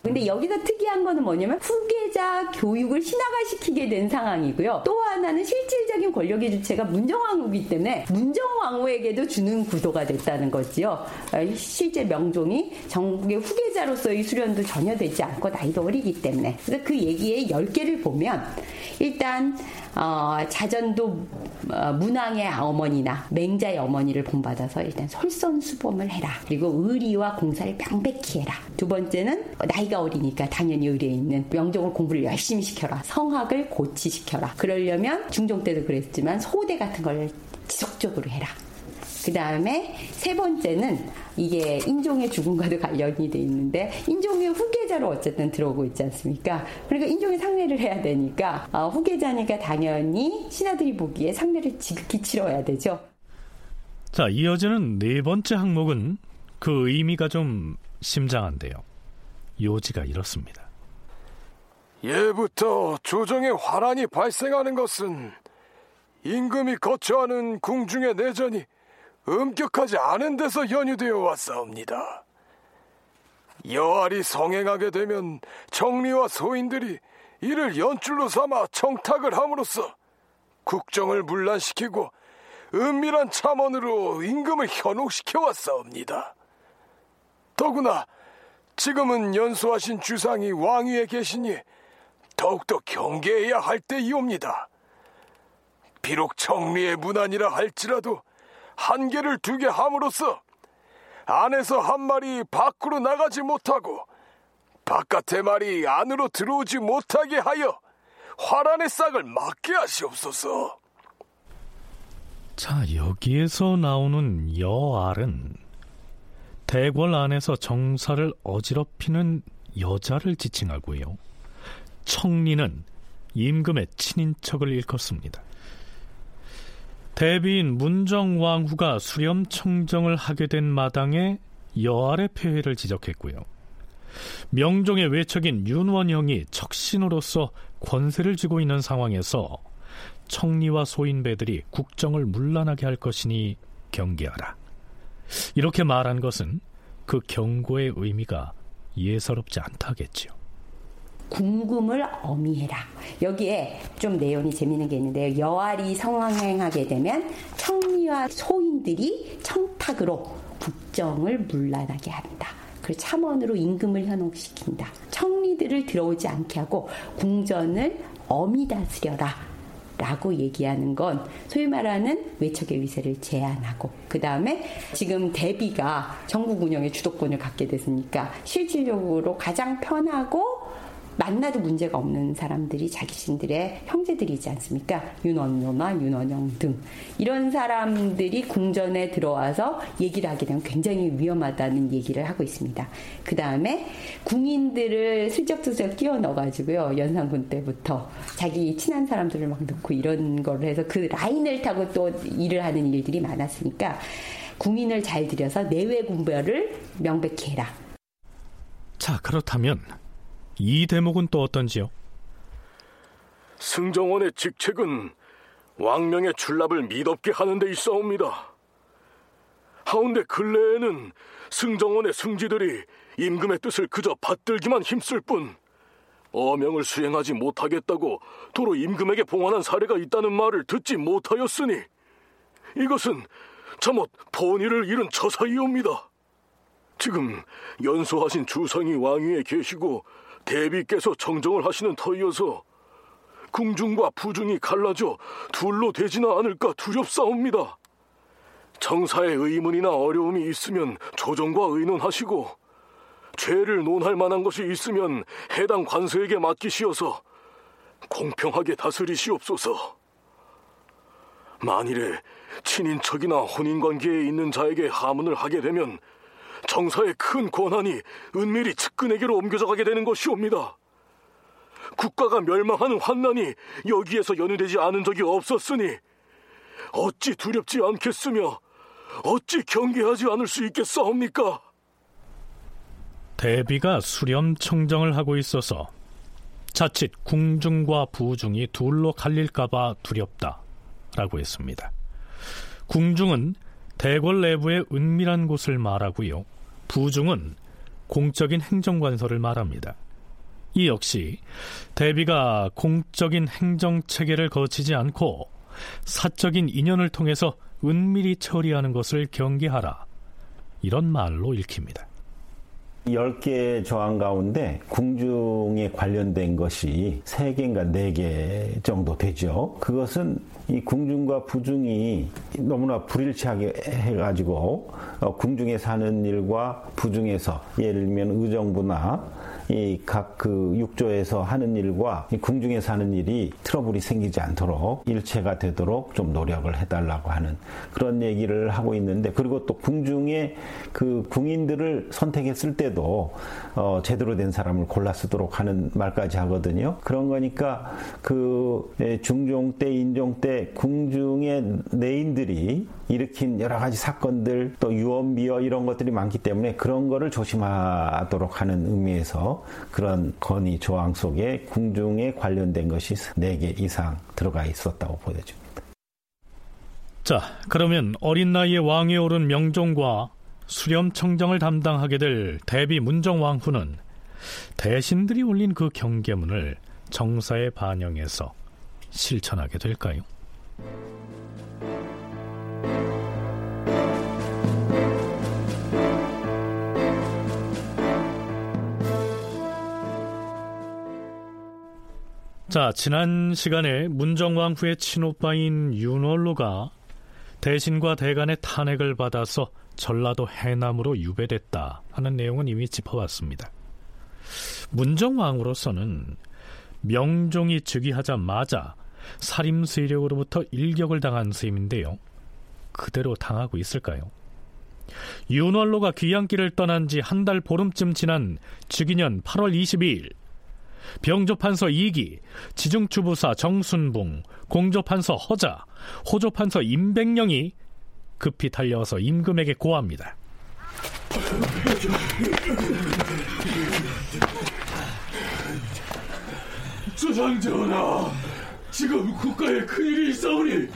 근데 여기서 특이한 거는 뭐냐면 후계자 교육을 신화화시키게 된 상황이고요. 또 하나는 실질적인 권력의 주체가 문정왕후이기 때문에 문정왕후에게도 주는 구도가 됐다는 거지요. 아, 실제 명종이 전국의 후계자로서의 수련도 전혀 되지 않고 나이도 어리기 때문에. 그래서 그 얘기의 10개를 보면 일단 어, 자전도 어, 문왕의 어머니나 맹자의 어머니를 본받아서 일단 솔선수범을 해라. 그리고 의리와 공사를 명백히 해라. 두 번째는 나이 가 어리니까 당연히 의리에 있는 명종을 공부를 열심히 시켜라. 성학을 고치시켜라. 그러려면 중종 때도 그랬지만 소대 같은 걸 지속적으로 해라. 그 다음에 세 번째는 이게 인종의 죽음과도 관련이 돼 있는데 인종의 후계자로 어쨌든 들어오고 있지 않습니까? 그러니까 인종의 상례를 해야 되니까 어, 후계자니까 당연히 신하들이 보기에 상례를 지극히 치러야 되죠. 자, 이어지는 네 번째 항목은 그 의미가 좀 심장한데요. 요지가 이렇습니다. 예부터 조정의 화란이 발생하는 것은 임금이 거처하는 궁중의 내전이 엄격하지 않은 데서 연유되어 왔사옵니다. 여알이 성행하게 되면 정리와 소인들이 이를 연줄로 삼아 청탁을 함으로써 국정을 문란시키고 은밀한 참언으로 임금을 현혹시켜 왔사옵니다. 더구나 지금은 연소하신 주상이 왕위에 계시니 더욱더 경계해야 할 때이옵니다. 비록 정리의 문안이라 할지라도 한계를 두게 함으로써 안에서 한 마리 밖으로 나가지 못하고 바깥의 말이 안으로 들어오지 못하게 하여 화란의 싹을 막게 하시옵소서. 자, 여기에서 나오는 여알은 대궐 안에서 정사를 어지럽히는 여자를 지칭하고요. 청리는 임금의 친인척을 일컫습니다. 대비인 문정왕후가 수렴청정을 하게 된 마당에 여알의 폐회를 지적했고요. 명종의 외척인 윤원영이 척신으로서 권세를 쥐고 있는 상황에서 청리와 소인배들이 국정을 문란하게 할 것이니 경계하라. 이렇게 말한 것은 그 경고의 의미가 예사롭지 않다겠지요. 궁금을 어미해라. 여기에 좀 내용이 재미있는 게 있는데요. 여알이 성황행하게 되면 청리와 소인들이 청탁으로 국정을 문란하게 한다. 그 참원으로 임금을 현혹시킨다. 청리들을 들어오지 않게 하고 궁전을 어미 다스려라. 라고 얘기하는 건 소위 말하는 외척의 위세를 제한하고 그 다음에 지금 대비가 전국 운영의 주도권을 갖게 됐으니까 실질적으로 가장 편하고 만나도 문제가 없는 사람들이 자기신들의 형제들이지 않습니까? 윤원노나 윤원영 등 이런 사람들이 궁전에 들어와서 얘기를 하게 되면 굉장히 위험하다는 얘기를 하고 있습니다. 그 다음에 궁인들을 슬쩍슬쩍 끼워 넣어가지고요 연산군 때부터 자기 친한 사람들을 막 넣고 이런 걸 해서 그 라인을 타고 또 일을 하는 일들이 많았으니까 궁인을 잘 들여서 내외 군별을 명백히 해라. 자 그렇다면 이 대목은 또 어떤지요? 승정원의 직책은 왕명의 출납을 미덥게 하는 데 있어옵니다. 하운데 근래에는 승정원의 승지들이 임금의 뜻을 그저 받들기만 힘쓸 뿐 어명을 수행하지 못하겠다고 도로 임금에게 봉환한 사례가 있다는 말을 듣지 못하였으니 이것은 잠옷 본의를 잃은 처사이옵니다. 지금 연소하신 주상이 왕위에 계시고 대비께서 정정을 하시는 터이어서 궁중과 부중이 갈라져 둘로 되지나 않을까 두렵사옵니다. 정사의 의문이나 어려움이 있으면 조정과 의논하시고 죄를 논할 만한 것이 있으면 해당 관서에게 맡기시어서 공평하게 다스리시옵소서. 만일에 친인척이나 혼인관계에 있는 자에게 하문을 하게 되면 정사의 큰 권한이 은밀히 측근에게로 옮겨져 가게 되는 것이옵니다. 국가가 멸망하는 환난이 여기에서 연유되지 않은 적이 없었으니 어찌 두렵지 않겠으며 어찌 경계하지 않을 수 있겠사옵니까? 대비가 수렴 청정을 하고 있어서 자칫 궁중과 부중이 둘로 갈릴까봐 두렵다라고 했습니다. 궁중은 대궐 내부의 은밀한 곳을 말하고요. 부중은 공적인 행정관서를 말합니다. 이 역시 대비가 공적인 행정 체계를 거치지 않고 사적인 인연을 통해서 은밀히 처리하는 것을 경계하라. 이런 말로 읽힙니다. 10개 조항 가운데 궁중에 관련된 것이 3개인가 4개 정도 되죠. 그것은 이 궁중과 부중이 너무나 불일치하게 해가지고 어, 궁중에 사는 일과 부중에서 예를 들면 의정부나 이 각 그 육조에서 하는 일과 궁중에서 하는 일이 트러블이 생기지 않도록 일체가 되도록 좀 노력을 해달라고 하는 그런 얘기를 하고 있는데 그리고 또 궁중에 그 궁인들을 선택했을 때도 어 제대로 된 사람을 골라 쓰도록 하는 말까지 하거든요. 그런 거니까 그 중종 때 인종 때 궁중의 내인들이 일으킨 여러 가지 사건들 또 유언비어 이런 것들이 많기 때문에 그런 거를 조심하도록 하는 의미에서 그런 건의 조항 속에 궁중에 관련된 것이 4개 이상 들어가 있었다고 보여집니다. 자, 그러면 어린 나이에 왕에 오른 명종과 수렴청정을 담당하게 될 대비 문정왕후는 대신들이 올린 그 경계문을 정사에 반영해서 실천하게 될까요? 자, 지난 시간에 문정왕 후의 친오빠인 윤월로가 대신과 대간의 탄핵을 받아서 전라도 해남으로 유배됐다 하는 내용은 이미 짚어봤습니다. 문정왕으로서는 명종이 즉위하자마자 살림 세력으로부터 일격을 당한 셈인데요. 그대로 당하고 있을까요? 윤월로가 귀향길을 떠난 지 한 달 보름쯤 지난 즉위년 8월 22일 병조판서 2기, 지중추부사 정순붕, 공조판서 허자, 호조판서 임백령이 급히 달려와서 임금에게 고합니다. 주상전하, 지금 국가에 큰일이 있사오니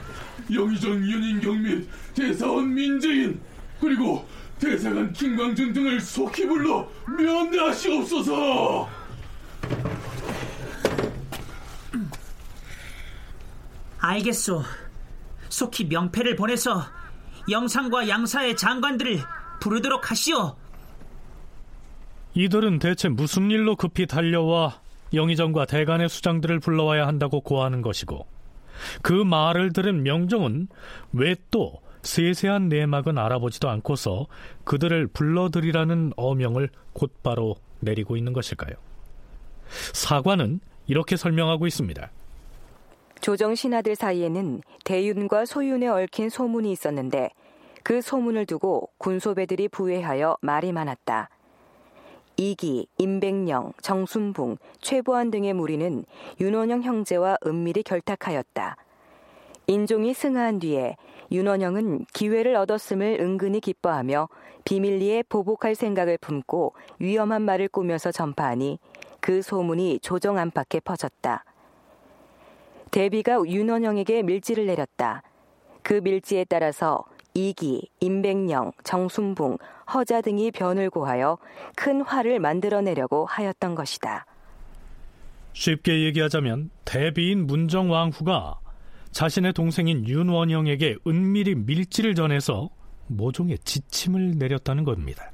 영의정 윤인경 및 대사원 민재인 그리고 대사관 김광준 등을 속히 불러 면대하시옵소서. 알겠소. 속히 명패를 보내서 영상과 양사의 장관들을 부르도록 하시오. 이들은 대체 무슨 일로 급히 달려와 영의정과 대간의 수장들을 불러와야 한다고 고하는 것이고 그 말을 들은 명종은 왜 또 세세한 내막은 알아보지도 않고서 그들을 불러들이라는 어명을 곧바로 내리고 있는 것일까요? 사관은 이렇게 설명하고 있습니다. 조정 신하들 사이에는 대윤과 소윤에 얽힌 소문이 있었는데 그 소문을 두고 군소배들이 부회하여 말이 많았다. 이기, 임백령, 정순붕, 최보안 등의 무리는 윤원영 형제와 은밀히 결탁하였다. 인종이 승하한 뒤에 윤원영은 기회를 얻었음을 은근히 기뻐하며 비밀리에 보복할 생각을 품고 위험한 말을 꾸며서 전파하니 그 소문이 조정 안팎에 퍼졌다. 대비가 윤원영에게 밀지를 내렸다. 그 밀지에 따라서 이기, 임백령, 정순붕, 허자 등이 변을 고하여 큰 화를 만들어내려고 하였던 것이다. 쉽게 얘기하자면 대비인 문정왕후가 자신의 동생인 윤원영에게 은밀히 밀지를 전해서 모종의 지침을 내렸다는 겁니다.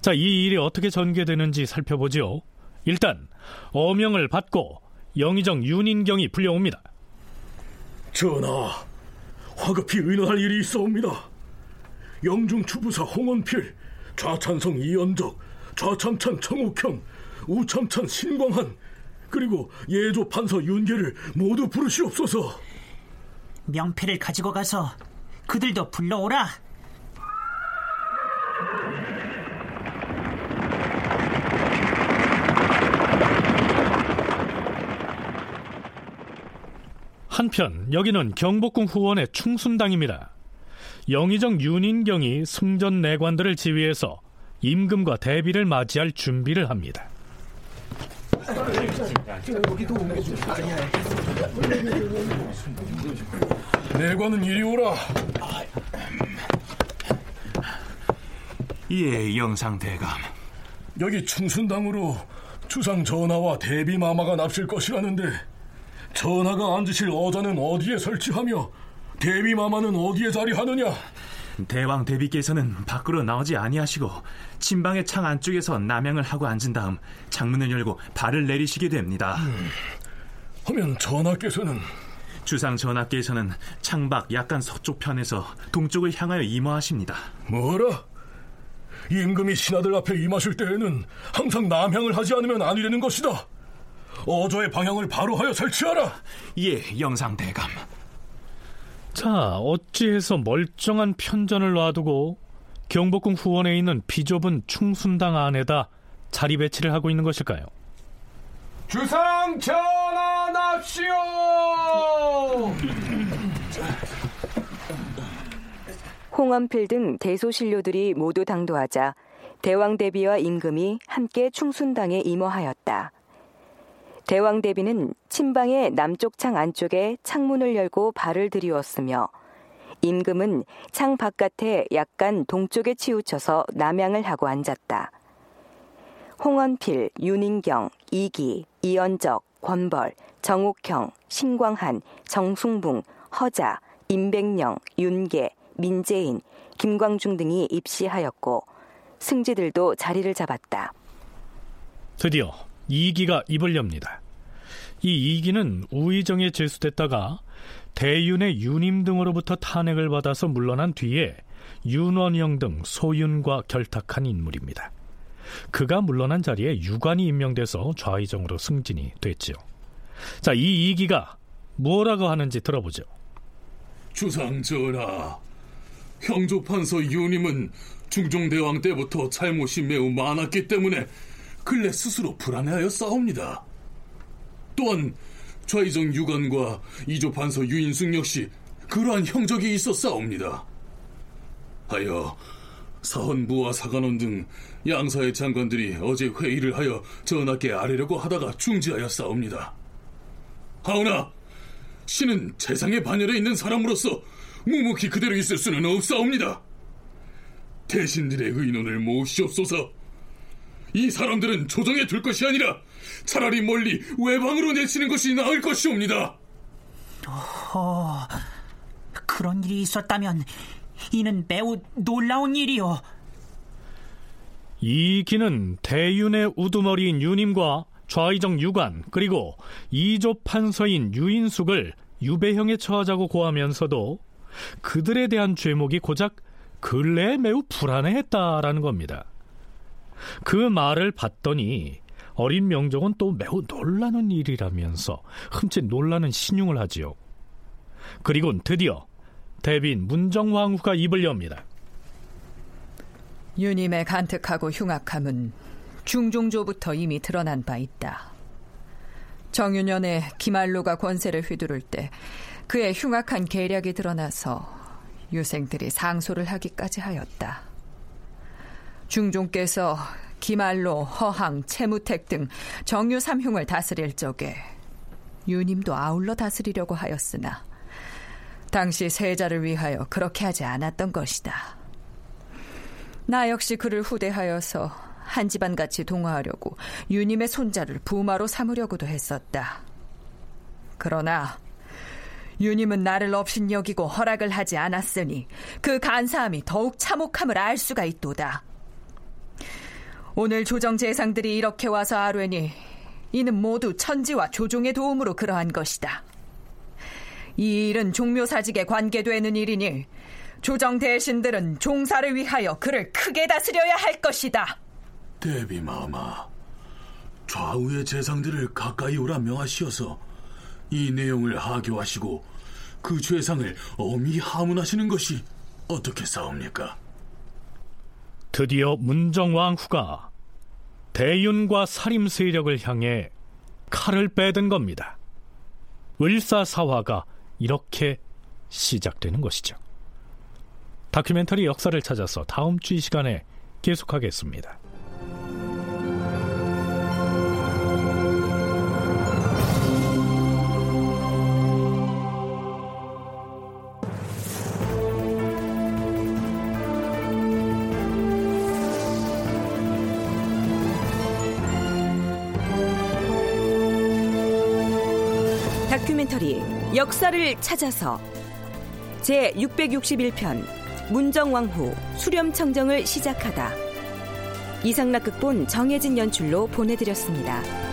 자, 이 일이 어떻게 전개되는지 살펴보지요. 일단 어명을 받고 영의정 윤인경이 불려옵니다. 전하, 화급히 의논할 일이 있어옵니다. 영중 추부사 홍원필, 좌찬성 이연적, 좌참찬 청옥현, 우참찬 신광한, 그리고 예조 판서 윤계를 모두 부르시옵소서. 명패를 가지고 가서 그들도 불러오라. 한편 여기는 경복궁 후원의 충순당입니다. 영의정 윤인경이 승전 내관들을 지휘해서 임금과 대비를 맞이할 준비를 합니다. 내관은 이리 오라. 예, 영상 대감. 여기 충순당으로 주상 전하와 대비 마마가 납실 것이라는데 전하가 앉으실 어자는 어디에 설치하며 대비 마마는 어디에 자리하느냐? 대왕 대비께서는 밖으로 나오지 아니하시고 침방의 창 안쪽에서 남양을 하고 앉은 다음 창문을 열고 발을 내리시게 됩니다. 음, 하면 전하께서는 주상 전하께서는 창밖 약간 서쪽 편에서 동쪽을 향하여 임하하십니다. 뭐라? 임금이 신하들 앞에 임하실 때에는 항상 남향을 하지 않으면 아니되는 것이다. 어조의 방향을 바로 하여 설치하라. 예, 영상대감. 자, 어찌해서 멀쩡한 편전을 놔두고 경복궁 후원에 있는 비좁은 충순당 안에다 자리 배치를 하고 있는 것일까요? 주상 전환합시오! 홍원필 등 대소신료들이 모두 당도하자 대왕 대비와 임금이 함께 충순당에 임어하였다. 대왕 대비는 침방의 남쪽 창 안쪽에 창문을 열고 발을 들이웠으며 임금은 창 바깥에 약간 동쪽에 치우쳐서 남양을 하고 앉았다. 홍원필, 윤인경, 이기, 이연적, 권벌, 정옥형, 신광한, 정숭붕, 허자, 임백령, 윤계, 민재인, 김광중 등이 입시하였고 승지들도 자리를 잡았다. 드디어 이기가 입을 엽니다. 이 이기는 우의정에 제수됐다가 대윤의 윤임 등으로부터 탄핵을 받아서 물러난 뒤에 윤원영 등 소윤과 결탁한 인물입니다. 그가 물러난 자리에 유관이 임명돼서 좌의정으로 승진이 됐지요. 자, 이 이기가 뭐라고 하는지 들어보죠. 주상 전하, 형조판서 윤임은 중종대왕 때부터 잘못이 매우 많았기 때문에 근래 스스로 불안해하여 싸웁니다. 또한 좌의정 유관과 이조 판서 유인숙 역시 그러한 형적이 있어 싸웁니다. 하여 사헌부와 사관원 등 양사의 장관들이 어제 회의를 하여 전하께 아뢰려고 하다가 중지하여 싸웁니다. 하오나 신은 재상의 반열에 있는 사람으로서 묵묵히 그대로 있을 수는 없사옵니다. 대신들의 의논을 모시옵소서. 이 사람들은 조정에 둘 것이 아니라 차라리 멀리 외방으로 내치는 것이 나을 것이옵니다. 어, 그런 일이 있었다면 이는 매우 놀라운 일이요. 이 기는 대윤의 우두머리인 유님과 좌의정 유관 그리고 이조 판서인 유인숙을 유배형에 처하자고 고하면서도 그들에 대한 죄목이 고작 근래에 매우 불안해했다라는 겁니다. 그 말을 봤더니 어린 명종은 또 매우 놀라는 일이라면서 흠칫 놀라는 신용을 하지요. 그리고 드디어 대빈 문정왕후가 입을 엽니다. 유님의 간특하고 흉악함은 중종조부터 이미 드러난 바 있다. 정유년에 기말로가 권세를 휘두를 때 그의 흉악한 계략이 드러나서 유생들이 상소를 하기까지 하였다. 중종께서 기말로, 허항, 채무택 등 정유 삼흉을 다스릴 적에 유님도 아울러 다스리려고 하였으나 당시 세자를 위하여 그렇게 하지 않았던 것이다. 나 역시 그를 후대하여서 한 집안 같이 동화하려고 유님의 손자를 부마로 삼으려고도 했었다. 그러나 유님은 나를 없인 여기고 허락을 하지 않았으니 그 간사함이 더욱 참혹함을 알 수가 있도다. 오늘 조정 재상들이 이렇게 와서 아뢰니 이는 모두 천지와 조종의 도움으로 그러한 것이다. 이 일은 종묘사직에 관계되는 일이니 조정 대신들은 종사를 위하여 그를 크게 다스려야 할 것이다. 대비마마, 좌우의 재상들을 가까이 오라 명하시어서 이 내용을 하교하시고 그 죄상을 엄히 하문하시는 것이 어떻게 싸웁니까? 드디어 문정왕후가 대윤과 살림 세력을 향해 칼을 빼든 겁니다. 을사사화가 이렇게 시작되는 것이죠. 다큐멘터리 역사를 찾아서 다음 주 이 시간에 계속하겠습니다. 역사를 찾아서 제 661편 문정왕후 수렴청정을 시작하다 이상락 극본 정혜진 연출로 보내드렸습니다.